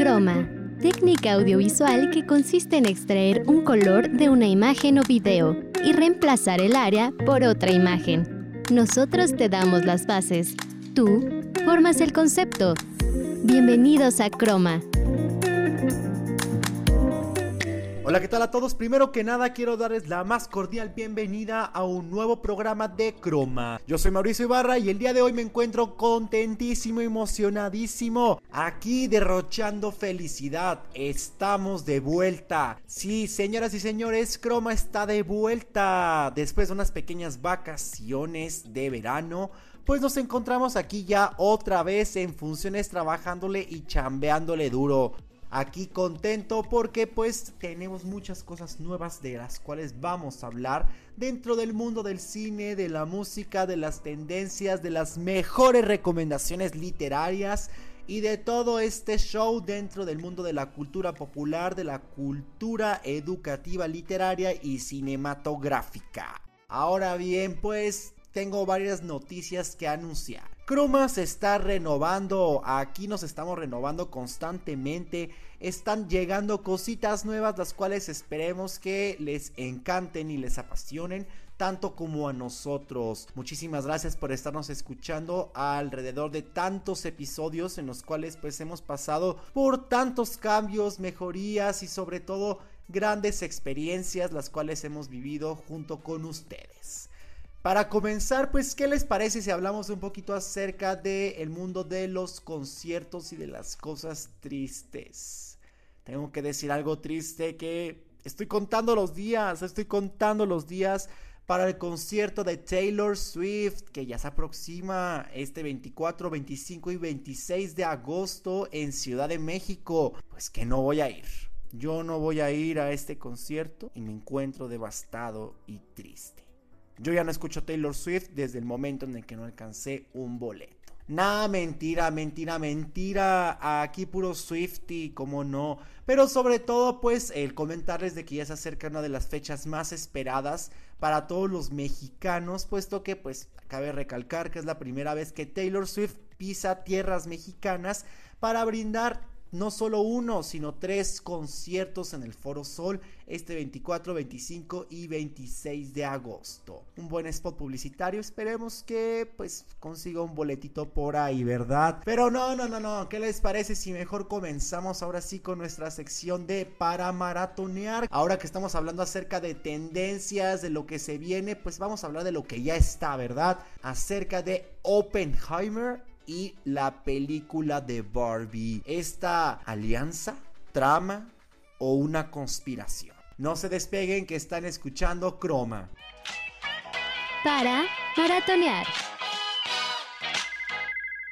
Croma, técnica audiovisual que consiste en extraer un color de una imagen o video y reemplazar el área por otra imagen. Nosotros te damos las bases. Tú formas el concepto. Bienvenidos a Croma. Hola, ¿qué tal a todos? Primero que nada quiero darles la más cordial bienvenida a un nuevo programa de Croma. Yo soy Mauricio Ibarra y el día de hoy me encuentro contentísimo, emocionadísimo, aquí derrochando felicidad. Estamos de vuelta. Sí, señoras y señores, Croma está de vuelta. Después de unas pequeñas vacaciones de verano, pues nos encontramos aquí ya otra vez en funciones trabajándole y chambeándole duro aquí contento porque pues tenemos muchas cosas nuevas de las cuales vamos a hablar dentro del mundo del cine, de la música, de las tendencias, de las mejores recomendaciones literarias y de todo este show dentro del mundo de la cultura popular, de la cultura educativa, literaria y cinematográfica. Ahora bien, pues tengo varias noticias que anunciar. Chroma se está renovando, aquí nos estamos renovando constantemente, están llegando cositas nuevas las cuales esperemos que les encanten y les apasionen tanto como a nosotros. Muchísimas gracias por estarnos escuchando alrededor de tantos episodios en los cuales pues hemos pasado por tantos cambios, mejorías y sobre todo grandes experiencias las cuales hemos vivido junto con ustedes. Para comenzar, pues, ¿qué les parece si hablamos un poquito acerca del mundo de los conciertos y de las cosas tristes? Tengo que decir algo triste que estoy contando los días, estoy contando los días para el concierto de Taylor Swift que ya se aproxima este 24, 25 y 26 de agosto en Ciudad de México. Pues que no voy a ir. Yo no voy a ir a este concierto y me encuentro devastado y triste. Yo ya no escucho Taylor Swift desde el momento en el que no alcancé un boleto. Nada, mentira, mentira, mentira. Aquí puro Swifty, como no. Pero sobre todo, pues, el comentarles de que ya se acerca una de las fechas más esperadas para todos los mexicanos, puesto que, pues, cabe recalcar que es la primera vez que Taylor Swift pisa tierras mexicanas para brindar no solo uno, sino tres conciertos en el Foro Sol este 24, 25 y 26 de agosto. Un buen spot publicitario, esperemos que pues consiga un boletito por ahí, ¿verdad? Pero no, no, no, no, ¿qué les parece si mejor comenzamos ahora sí con nuestra sección de para maratonear? Ahora que estamos hablando acerca de tendencias, de lo que se viene, pues vamos a hablar de lo que ya está, ¿verdad? Acerca de Oppenheimer y la película de Barbie. ¿Esta alianza, trama o una conspiración? No se despeguen que están escuchando Croma. Para maratonear.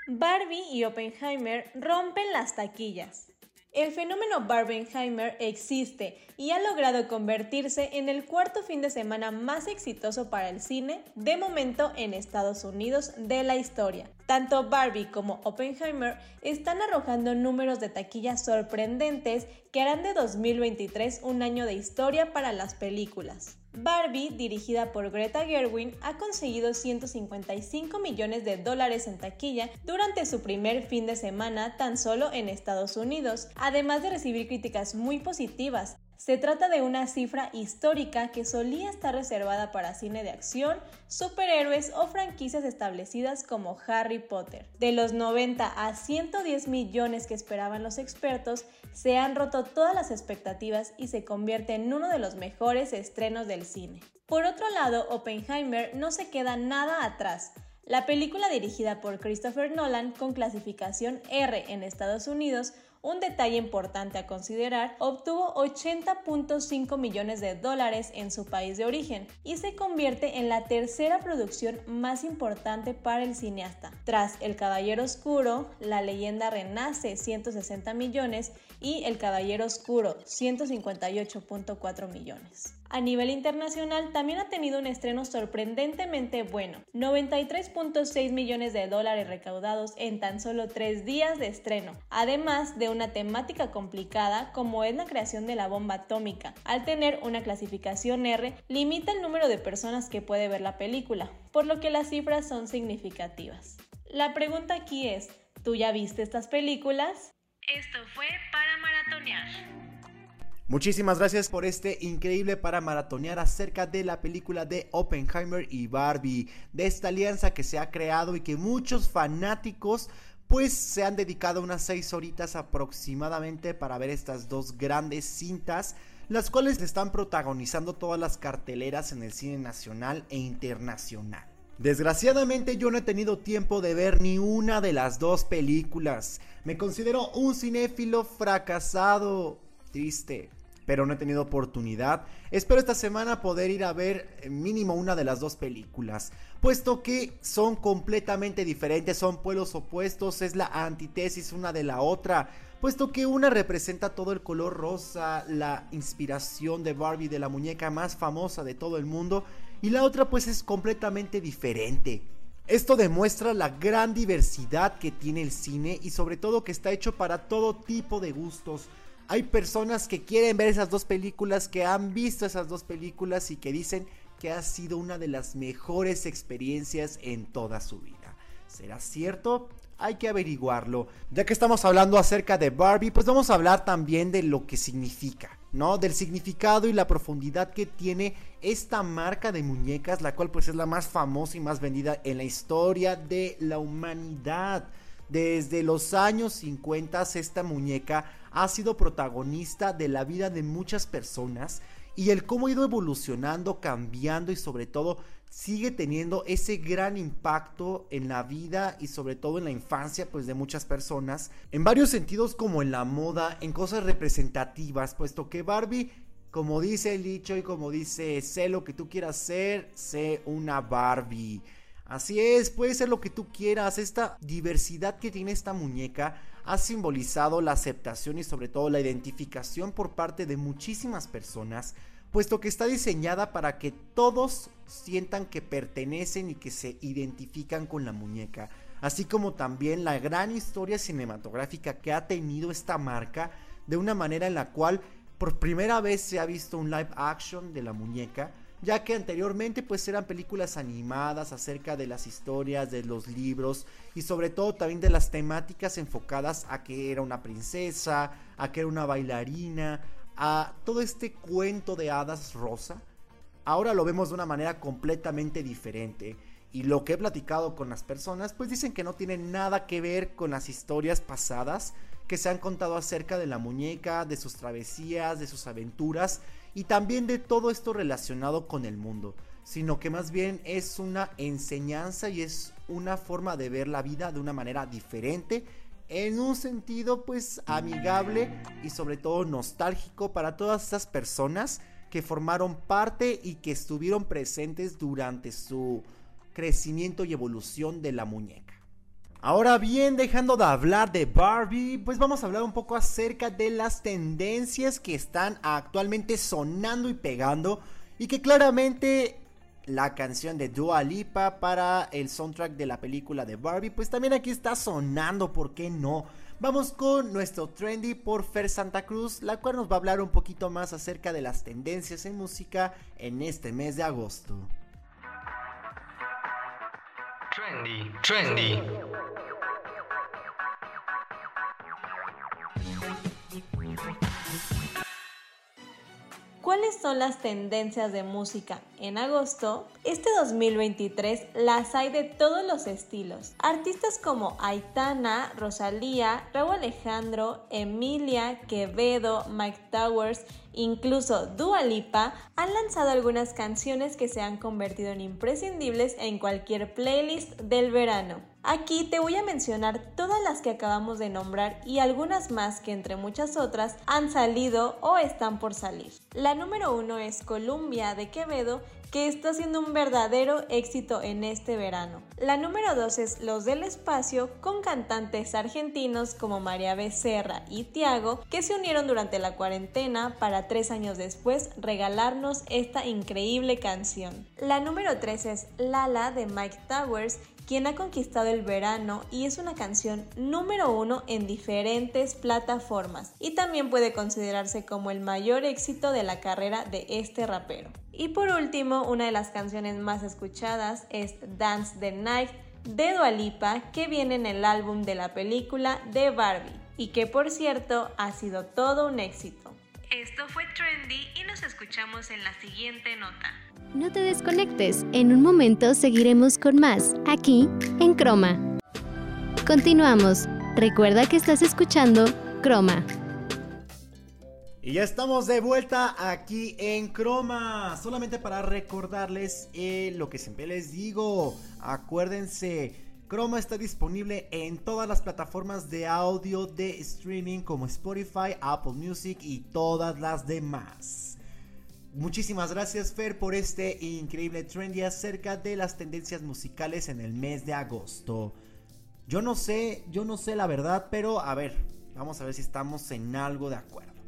Barbie y Oppenheimer rompen las taquillas. El fenómeno Barbenheimer existe y ha logrado convertirse en el cuarto fin de semana más exitoso para el cine de momento en Estados Unidos de la historia. Tanto Barbie como Oppenheimer están arrojando números de taquilla sorprendentes que harán de 2023 un año de historia para las películas. Barbie, dirigida por Greta Gerwin, ha conseguido 155 millones de dólares en taquilla durante su primer fin de semana tan solo en Estados Unidos, además de recibir críticas muy positivas, se trata de una cifra histórica que solía estar reservada para cine de acción, superhéroes o franquicias establecidas como Harry Potter. De los 90 a 110 millones que esperaban los expertos, se han roto todas las expectativas y se convierte en uno de los mejores estrenos del cine. Por otro lado, Oppenheimer no se queda nada atrás. La película dirigida por Christopher Nolan con clasificación R en Estados Unidos un detalle importante a considerar, obtuvo 80.5 millones de dólares en su país de origen y se convierte en la tercera producción más importante para el cineasta. Tras El Caballero Oscuro, La leyenda renace 160 millones y El Caballero Oscuro 158.4 millones. A nivel internacional también ha tenido un estreno sorprendentemente bueno, 93.6 millones de dólares recaudados en tan solo tres días de estreno, además de una temática complicada como es la creación de la bomba atómica. Al tener una clasificación R, limita el número de personas que puede ver la película, por lo que las cifras son significativas. La pregunta aquí es, ¿tú ya viste estas películas? Esto fue para maratonear. Muchísimas gracias por este increíble para maratonear acerca de la película de Oppenheimer y Barbie, de esta alianza que se ha creado y que muchos fanáticos pues se han dedicado unas 6 horitas aproximadamente para ver estas dos grandes cintas, las cuales están protagonizando todas las carteleras en el cine nacional e internacional. Desgraciadamente yo no he tenido tiempo de ver ni una de las dos películas. Me considero un cinéfilo fracasado. Triste pero no he tenido oportunidad. Espero esta semana poder ir a ver eh, mínimo una de las dos películas, puesto que son completamente diferentes, son pueblos opuestos, es la antítesis una de la otra, puesto que una representa todo el color rosa, la inspiración de Barbie, de la muñeca más famosa de todo el mundo, y la otra pues es completamente diferente. Esto demuestra la gran diversidad que tiene el cine y sobre todo que está hecho para todo tipo de gustos hay personas que quieren ver esas dos películas, que han visto esas dos películas y que dicen que ha sido una de las mejores experiencias en toda su vida. ¿Será cierto? Hay que averiguarlo. Ya que estamos hablando acerca de Barbie, pues vamos a hablar también de lo que significa, ¿no? Del significado y la profundidad que tiene esta marca de muñecas, la cual pues es la más famosa y más vendida en la historia de la humanidad. Desde los años 50 esta muñeca ha sido protagonista de la vida de muchas personas y el cómo ha ido evolucionando, cambiando y sobre todo sigue teniendo ese gran impacto en la vida y sobre todo en la infancia pues de muchas personas en varios sentidos como en la moda, en cosas representativas, puesto que Barbie como dice el dicho y como dice sé lo que tú quieras ser, sé una Barbie. Así es, puede ser lo que tú quieras. Esta diversidad que tiene esta muñeca ha simbolizado la aceptación y sobre todo la identificación por parte de muchísimas personas, puesto que está diseñada para que todos sientan que pertenecen y que se identifican con la muñeca, así como también la gran historia cinematográfica que ha tenido esta marca de una manera en la cual por primera vez se ha visto un live action de la muñeca, ya que anteriormente pues eran películas animadas acerca de las historias, de los libros y sobre todo también de las temáticas enfocadas a que era una princesa, a que era una bailarina, a todo este cuento de hadas rosa. Ahora lo vemos de una manera completamente diferente y lo que he platicado con las personas pues dicen que no tiene nada que ver con las historias pasadas que se han contado acerca de la muñeca, de sus travesías, de sus aventuras y también de todo esto relacionado con el mundo, sino que más bien es una enseñanza y es una forma de ver la vida de una manera diferente, en un sentido pues amigable y sobre todo nostálgico para todas esas personas que formaron parte y que estuvieron presentes durante su crecimiento y evolución de la muñeca. Ahora bien, dejando de hablar de Barbie, pues vamos a hablar un poco acerca de las tendencias que están actualmente sonando y pegando y que claramente la canción de Dua Lipa para el soundtrack de la película de Barbie, pues también aquí está sonando, ¿por qué no? Vamos con nuestro trendy por Fer Santa Cruz, la cual nos va a hablar un poquito más acerca de las tendencias en música en este mes de agosto. Trendy, trendy. ¿Cuáles son las tendencias de música en agosto? Este 2023 las hay de todos los estilos. Artistas como Aitana, Rosalía, Raúl Alejandro, Emilia, Quevedo, Mike Towers, incluso Dua Lipa han lanzado algunas canciones que se han convertido en imprescindibles en cualquier playlist del verano. Aquí te voy a mencionar todas las que acabamos de nombrar y algunas más que entre muchas otras han salido o están por salir. La número uno es Columbia de Quevedo que está siendo un verdadero éxito en este verano. La número 2 es Los del Espacio, con cantantes argentinos como María Becerra y Tiago, que se unieron durante la cuarentena para tres años después regalarnos esta increíble canción. La número 3 es Lala de Mike Towers, quien ha conquistado el verano y es una canción número uno en diferentes plataformas y también puede considerarse como el mayor éxito de la carrera de este rapero. Y por último, una de las canciones más escuchadas es Dance the Night de Dua Lipa que viene en el álbum de la película de Barbie. y que por cierto ha sido todo un éxito. Esto fue Trendy y nos escuchamos en la siguiente nota. No te desconectes, en un momento seguiremos con más, aquí en Croma. Continuamos. Recuerda que estás escuchando Croma. Y ya estamos de vuelta aquí en Croma. Solamente para recordarles eh, lo que siempre les digo. Acuérdense, Croma está disponible en todas las plataformas de audio de streaming como Spotify, Apple Music y todas las demás. Muchísimas gracias Fer por este increíble trendy acerca de las tendencias musicales en el mes de agosto. Yo no sé, yo no sé la verdad, pero a ver, vamos a ver si estamos en algo de acuerdo.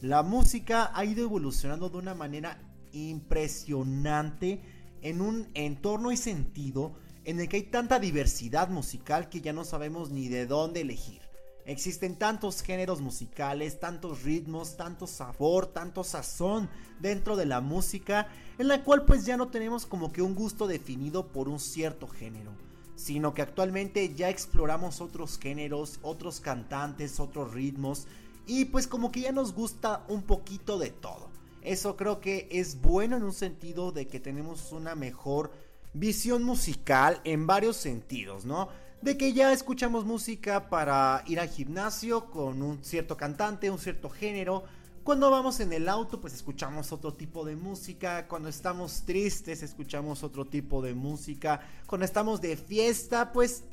La música ha ido evolucionando de una manera impresionante en un entorno y sentido en el que hay tanta diversidad musical que ya no sabemos ni de dónde elegir. Existen tantos géneros musicales, tantos ritmos, tanto sabor, tanto sazón dentro de la música, en la cual pues ya no tenemos como que un gusto definido por un cierto género, sino que actualmente ya exploramos otros géneros, otros cantantes, otros ritmos, y pues como que ya nos gusta un poquito de todo. Eso creo que es bueno en un sentido de que tenemos una mejor visión musical en varios sentidos, ¿no? De que ya escuchamos música para ir al gimnasio con un cierto cantante, un cierto género. Cuando vamos en el auto, pues escuchamos otro tipo de música. Cuando estamos tristes, escuchamos otro tipo de música. Cuando estamos de fiesta, pues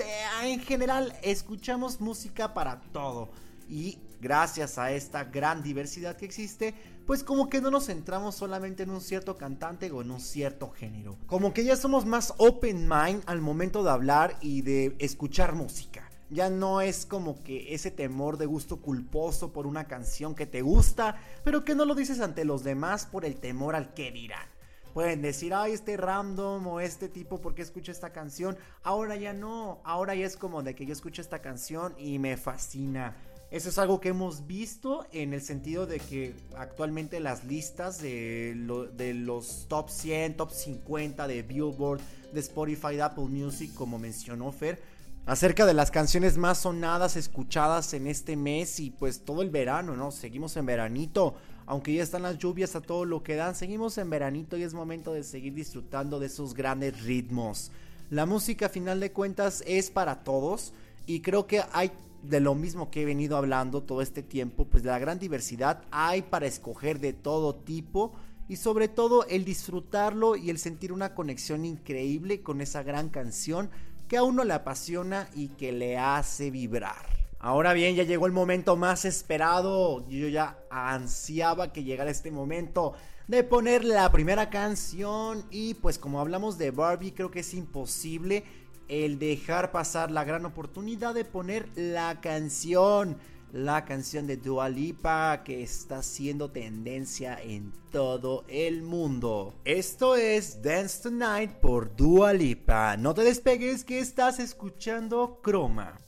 en general escuchamos música para todo. Y gracias a esta gran diversidad que existe, pues como que no nos centramos solamente en un cierto cantante o en un cierto género. Como que ya somos más open mind al momento de hablar y de escuchar música. Ya no es como que ese temor de gusto culposo por una canción que te gusta, pero que no lo dices ante los demás por el temor al que dirán. Pueden decir, ay, este random o este tipo, ¿por qué escucho esta canción? Ahora ya no, ahora ya es como de que yo escucho esta canción y me fascina eso es algo que hemos visto en el sentido de que actualmente las listas de, los top 100, top 50 de Billboard, de Spotify, de Apple Music, como mencionó Fer, acerca de las canciones más sonadas, escuchadas en este mes y pues todo el verano, ¿no? Seguimos en veranito, aunque ya están las lluvias a todo lo que dan, seguimos en veranito y es momento de seguir disfrutando de esos grandes ritmos. La música a final de cuentas es para todos y creo que hay de lo mismo que he venido hablando todo este tiempo, pues de la gran diversidad hay para escoger de todo tipo y sobre todo el disfrutarlo y el sentir una conexión increíble con esa gran canción que a uno le apasiona y que le hace vibrar. Ahora bien, ya llegó el momento más esperado. Yo ya ansiaba que llegara este momento de poner la primera canción y pues como hablamos de Barbie creo que es imposible el dejar pasar la gran oportunidad de poner la canción, la canción de Dua Lipa que está siendo tendencia en todo el mundo. Esto es Dance Tonight por Dua Lipa. No te despegues que estás escuchando Chroma.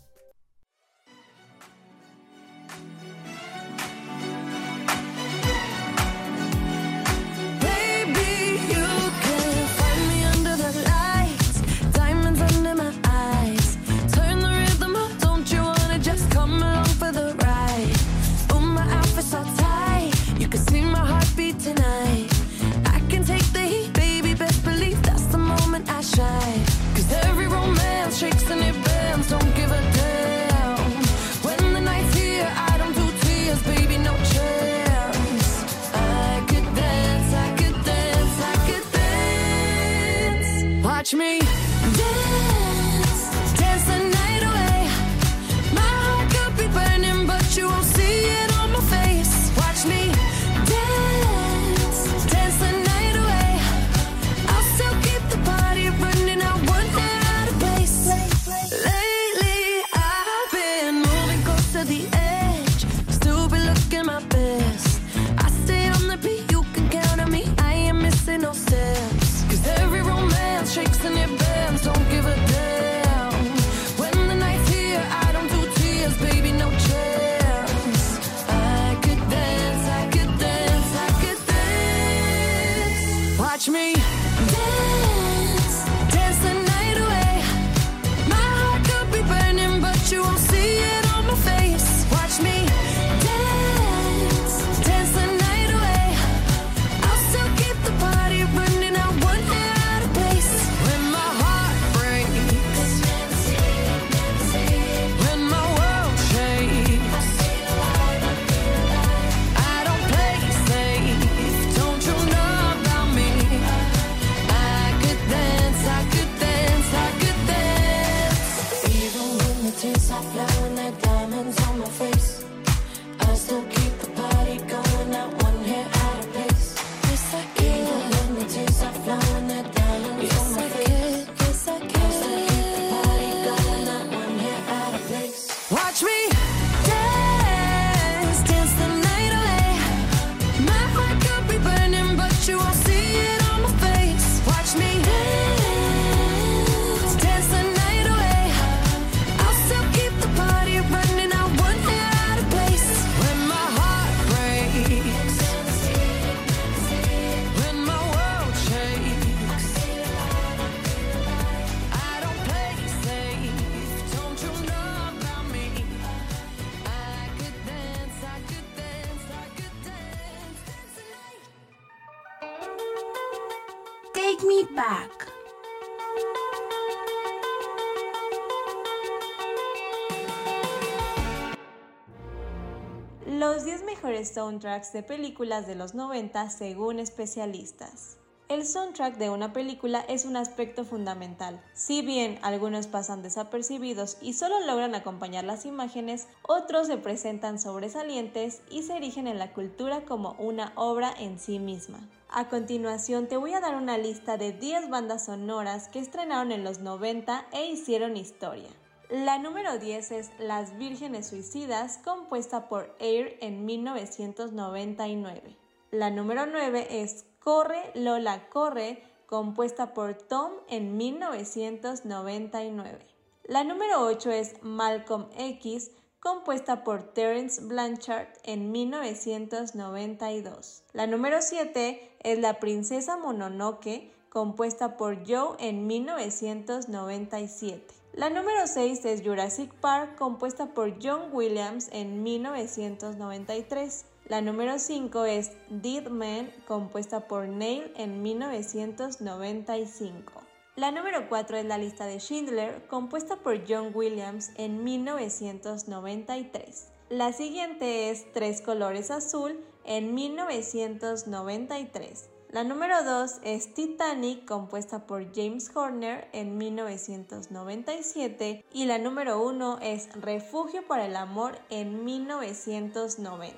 Soundtracks de películas de los 90 según especialistas. El soundtrack de una película es un aspecto fundamental. Si bien algunos pasan desapercibidos y solo logran acompañar las imágenes, otros se presentan sobresalientes y se erigen en la cultura como una obra en sí misma. A continuación te voy a dar una lista de 10 bandas sonoras que estrenaron en los 90 e hicieron historia. La número 10 es Las Vírgenes Suicidas, compuesta por Air en 1999. La número 9 es Corre Lola Corre, compuesta por Tom en 1999. La número 8 es Malcolm X, compuesta por Terence Blanchard en 1992. La número 7 es La Princesa Mononoke, compuesta por Joe en 1997. La número 6 es Jurassic Park, compuesta por John Williams en 1993. La número 5 es Dead Man, compuesta por Neil en 1995. La número 4 es la lista de Schindler, compuesta por John Williams en 1993. La siguiente es Tres colores azul en 1993. La número 2 es Titanic, compuesta por James Horner en 1997. Y la número 1 es Refugio para el Amor en 1990.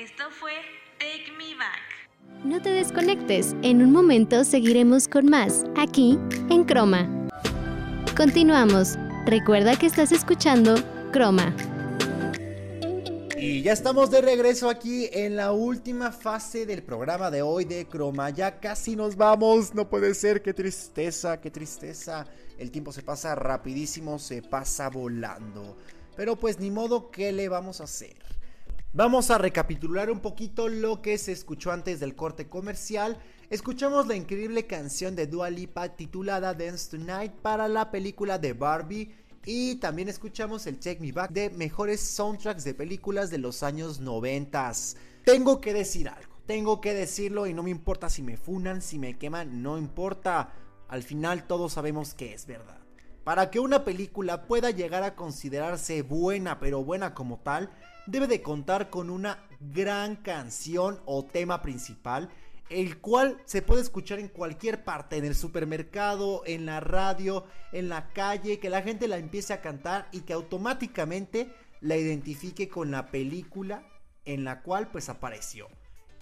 Esto fue Take Me Back. No te desconectes, en un momento seguiremos con más, aquí en Croma. Continuamos. Recuerda que estás escuchando Croma. Y ya estamos de regreso aquí en la última fase del programa de hoy de Croma. Ya casi nos vamos, no puede ser, qué tristeza, qué tristeza. El tiempo se pasa rapidísimo, se pasa volando. Pero pues ni modo, ¿qué le vamos a hacer? Vamos a recapitular un poquito lo que se escuchó antes del corte comercial. Escuchamos la increíble canción de Dua Lipa titulada Dance Tonight para la película de Barbie. Y también escuchamos el Check Me Back de mejores soundtracks de películas de los años 90. Tengo que decir algo, tengo que decirlo y no me importa si me funan, si me queman, no importa. Al final todos sabemos que es verdad. Para que una película pueda llegar a considerarse buena, pero buena como tal, debe de contar con una gran canción o tema principal, el cual se puede escuchar en cualquier parte, en el supermercado, en la radio, en la calle, que la gente la empiece a cantar y que automáticamente la identifique con la película en la cual pues apareció.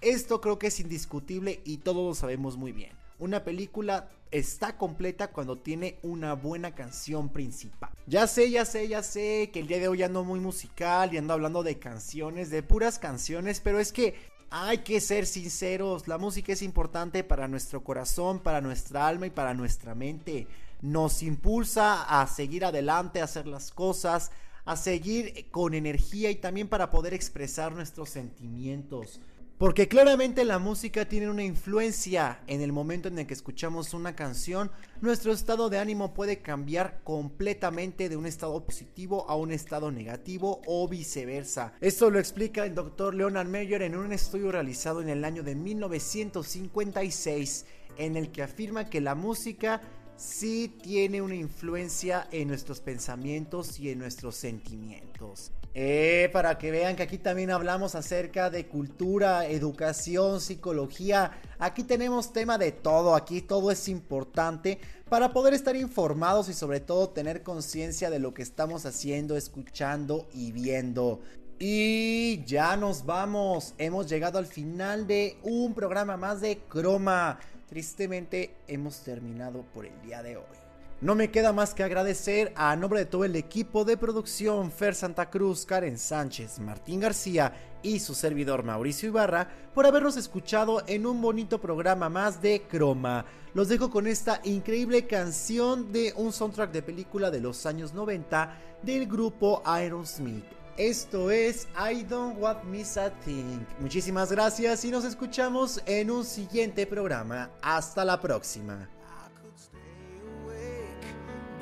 Esto creo que es indiscutible y todos lo sabemos muy bien. Una película está completa cuando tiene una buena canción principal. Ya sé, ya sé, ya sé que el día de hoy ando muy musical y ando hablando de canciones, de puras canciones, pero es que hay que ser sinceros, la música es importante para nuestro corazón, para nuestra alma y para nuestra mente. Nos impulsa a seguir adelante, a hacer las cosas, a seguir con energía y también para poder expresar nuestros sentimientos. Porque claramente la música tiene una influencia en el momento en el que escuchamos una canción, nuestro estado de ánimo puede cambiar completamente de un estado positivo a un estado negativo o viceversa. Esto lo explica el doctor Leonard Meyer en un estudio realizado en el año de 1956 en el que afirma que la música sí tiene una influencia en nuestros pensamientos y en nuestros sentimientos. Eh, para que vean que aquí también hablamos acerca de cultura, educación, psicología. Aquí tenemos tema de todo, aquí todo es importante para poder estar informados y sobre todo tener conciencia de lo que estamos haciendo, escuchando y viendo. Y ya nos vamos, hemos llegado al final de un programa más de Croma. Tristemente hemos terminado por el día de hoy. No me queda más que agradecer a nombre de todo el equipo de producción Fer Santa Cruz, Karen Sánchez, Martín García y su servidor Mauricio Ibarra por habernos escuchado en un bonito programa más de Croma. Los dejo con esta increíble canción de un soundtrack de película de los años 90 del grupo Aerosmith. Esto es I Don't Want Miss a Thing. Muchísimas gracias y nos escuchamos en un siguiente programa. Hasta la próxima.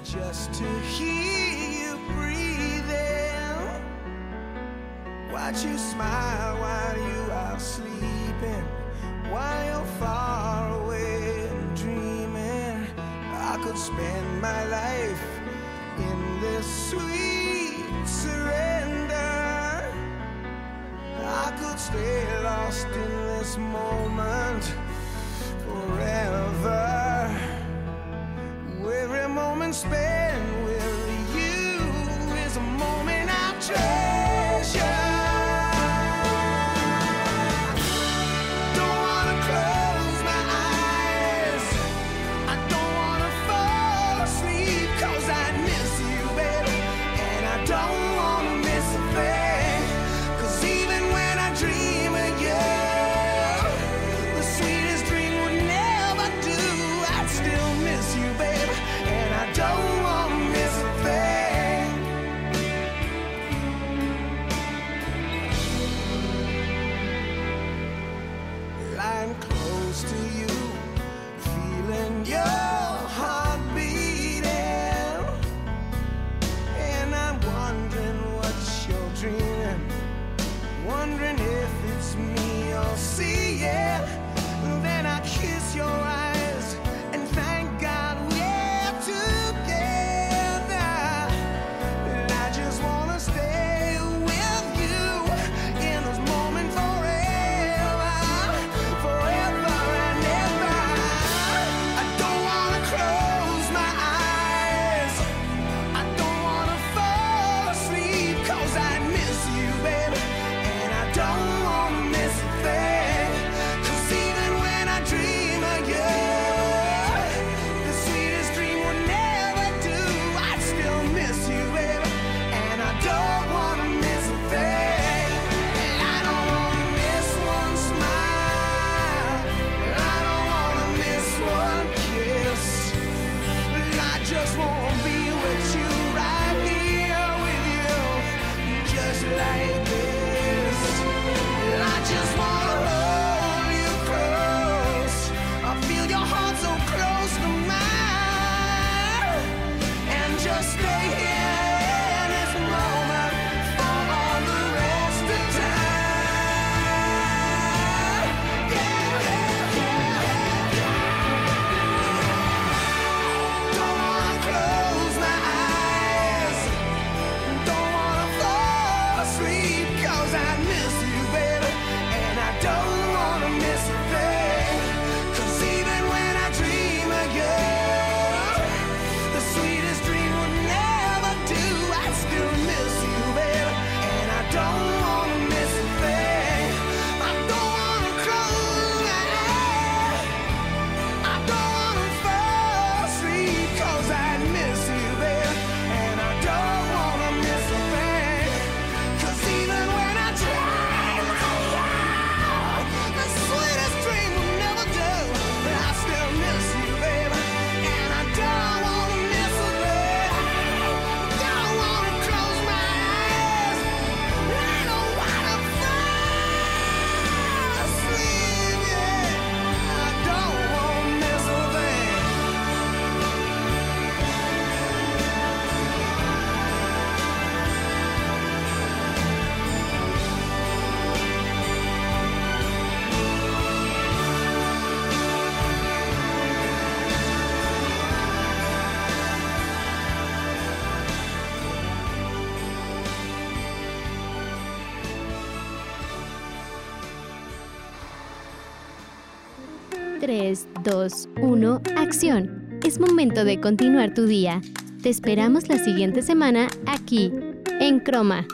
Just to hear you breathing, watch you smile while you are sleeping, while you're far away dreaming. I could spend my life in this sweet surrender. I could stay lost in this moment forever spend with you is a moment I treasure. and close to you. 3, 2, 1, acción. Es momento de continuar tu día. Te esperamos la siguiente semana aquí, en Croma.